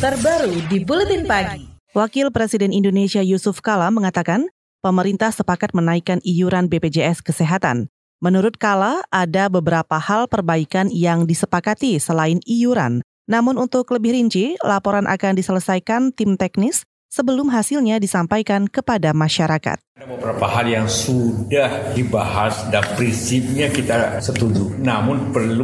terbaru di Buletin Pagi. Wakil Presiden Indonesia Yusuf Kala mengatakan, pemerintah sepakat menaikkan iuran BPJS Kesehatan. Menurut Kala, ada beberapa hal perbaikan yang disepakati selain iuran. Namun untuk lebih rinci, laporan akan diselesaikan tim teknis sebelum hasilnya disampaikan kepada masyarakat. Beberapa hal yang sudah dibahas dan prinsipnya kita setuju. Namun perlu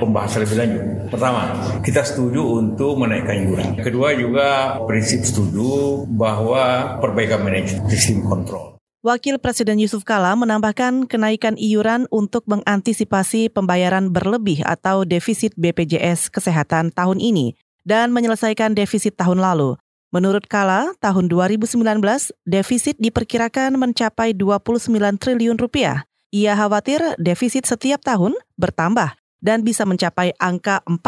pembahasan lebih lanjut. Pertama, kita setuju untuk menaikkan iuran. Kedua juga prinsip setuju bahwa perbaikan manajemen sistem kontrol. Wakil Presiden Yusuf Kala menambahkan kenaikan iuran untuk mengantisipasi pembayaran berlebih atau defisit BPJS Kesehatan tahun ini dan menyelesaikan defisit tahun lalu. Menurut Kala, tahun 2019 defisit diperkirakan mencapai 29 triliun rupiah. Ia khawatir defisit setiap tahun bertambah dan bisa mencapai angka 40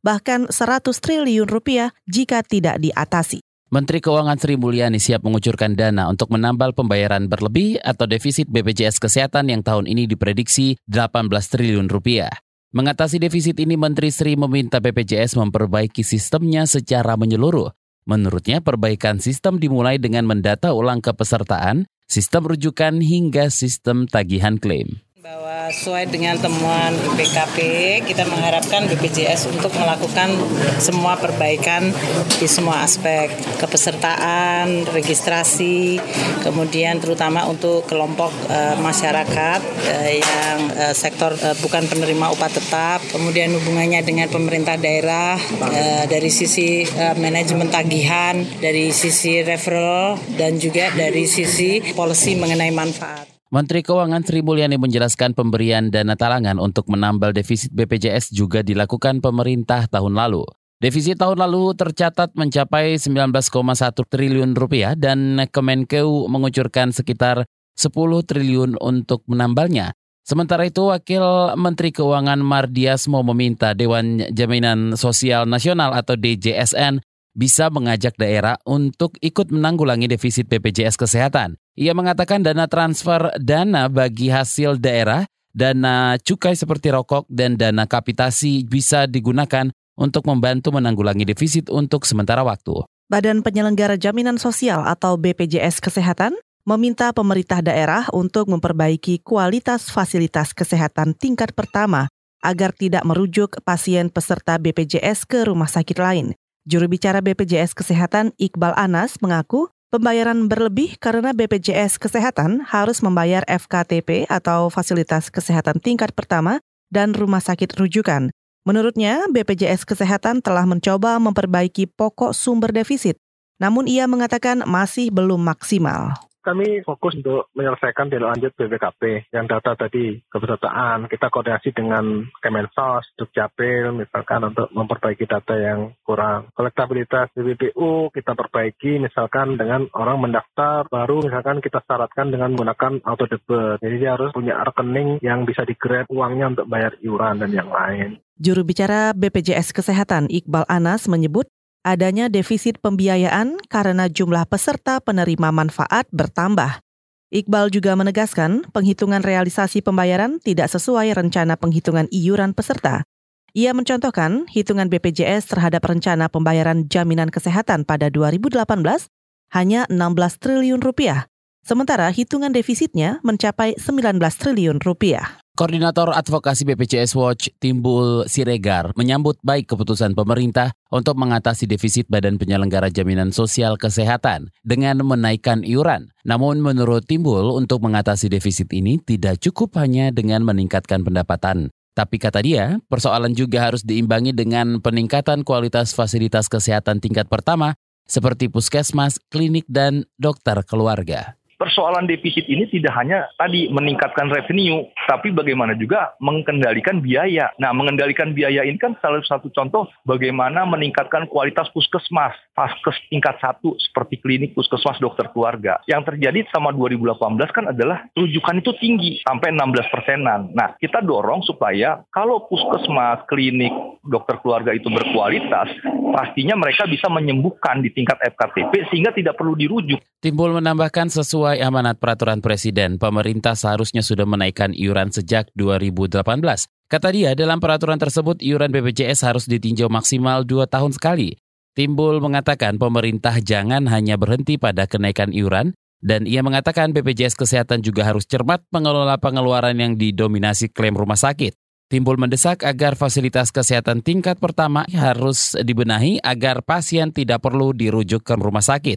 bahkan 100 triliun rupiah jika tidak diatasi. Menteri Keuangan Sri Mulyani siap mengucurkan dana untuk menambal pembayaran berlebih atau defisit BPJS Kesehatan yang tahun ini diprediksi 18 triliun rupiah. Mengatasi defisit ini, Menteri Sri meminta BPJS memperbaiki sistemnya secara menyeluruh Menurutnya, perbaikan sistem dimulai dengan mendata ulang kepesertaan, sistem rujukan hingga sistem tagihan klaim bahwa sesuai dengan temuan BKP kita mengharapkan BPJS untuk melakukan semua perbaikan di semua aspek kepesertaan, registrasi, kemudian terutama untuk kelompok uh, masyarakat uh, yang uh, sektor uh, bukan penerima upah tetap, kemudian hubungannya dengan pemerintah daerah uh, dari sisi uh, manajemen tagihan, dari sisi referral dan juga dari sisi policy mengenai manfaat. Menteri Keuangan Sri Mulyani menjelaskan pemberian dana talangan untuk menambal defisit BPJS juga dilakukan pemerintah tahun lalu. Defisit tahun lalu tercatat mencapai 19,1 triliun rupiah dan Kemenkeu mengucurkan sekitar 10 triliun untuk menambalnya. Sementara itu, Wakil Menteri Keuangan Mardiasmo meminta Dewan Jaminan Sosial Nasional atau DJSN bisa mengajak daerah untuk ikut menanggulangi defisit BPJS Kesehatan. Ia mengatakan dana transfer dana bagi hasil daerah, dana cukai seperti rokok, dan dana kapitasi bisa digunakan untuk membantu menanggulangi defisit untuk sementara waktu. Badan Penyelenggara Jaminan Sosial atau BPJS Kesehatan meminta pemerintah daerah untuk memperbaiki kualitas fasilitas kesehatan tingkat pertama agar tidak merujuk pasien peserta BPJS ke rumah sakit lain. Juru bicara BPJS Kesehatan Iqbal Anas mengaku Pembayaran berlebih karena BPJS Kesehatan harus membayar FKTP atau fasilitas kesehatan tingkat pertama dan rumah sakit rujukan. Menurutnya, BPJS Kesehatan telah mencoba memperbaiki pokok sumber defisit, namun ia mengatakan masih belum maksimal kami fokus untuk menyelesaikan tindak lanjut BPKP yang data tadi kepesertaan. Kita koordinasi dengan Kemensos, Dukcapil, misalkan untuk memperbaiki data yang kurang. Kolektabilitas BPPU kita perbaiki misalkan dengan orang mendaftar baru misalkan kita syaratkan dengan menggunakan auto debit. Jadi dia harus punya rekening yang bisa digrab uangnya untuk bayar iuran dan yang lain. Juru bicara BPJS Kesehatan Iqbal Anas menyebut adanya defisit pembiayaan karena jumlah peserta penerima manfaat bertambah. Iqbal juga menegaskan penghitungan realisasi pembayaran tidak sesuai rencana penghitungan iuran peserta. Ia mencontohkan hitungan BPJS terhadap rencana pembayaran jaminan kesehatan pada 2018 hanya 16 triliun rupiah, sementara hitungan defisitnya mencapai 19 triliun rupiah. Koordinator Advokasi BPJS Watch Timbul Siregar menyambut baik keputusan pemerintah untuk mengatasi defisit Badan Penyelenggara Jaminan Sosial Kesehatan dengan menaikkan iuran. Namun menurut Timbul untuk mengatasi defisit ini tidak cukup hanya dengan meningkatkan pendapatan. Tapi kata dia, persoalan juga harus diimbangi dengan peningkatan kualitas fasilitas kesehatan tingkat pertama seperti puskesmas, klinik, dan dokter keluarga persoalan defisit ini tidak hanya tadi meningkatkan revenue, tapi bagaimana juga mengendalikan biaya. Nah, mengendalikan biaya ini kan salah satu contoh bagaimana meningkatkan kualitas puskesmas, paskes tingkat satu seperti klinik, puskesmas, dokter keluarga. Yang terjadi sama 2018 kan adalah rujukan itu tinggi sampai 16 persenan. Nah, kita dorong supaya kalau puskesmas, klinik, dokter keluarga itu berkualitas, pastinya mereka bisa menyembuhkan di tingkat FKTP sehingga tidak perlu dirujuk. Timbul menambahkan sesuai amanat peraturan Presiden, pemerintah seharusnya sudah menaikkan iuran sejak 2018. Kata dia, dalam peraturan tersebut iuran BPJS harus ditinjau maksimal dua tahun sekali. Timbul mengatakan pemerintah jangan hanya berhenti pada kenaikan iuran, dan ia mengatakan BPJS Kesehatan juga harus cermat mengelola pengeluaran yang didominasi klaim rumah sakit. Timbul mendesak agar fasilitas kesehatan tingkat pertama harus dibenahi agar pasien tidak perlu dirujuk ke rumah sakit.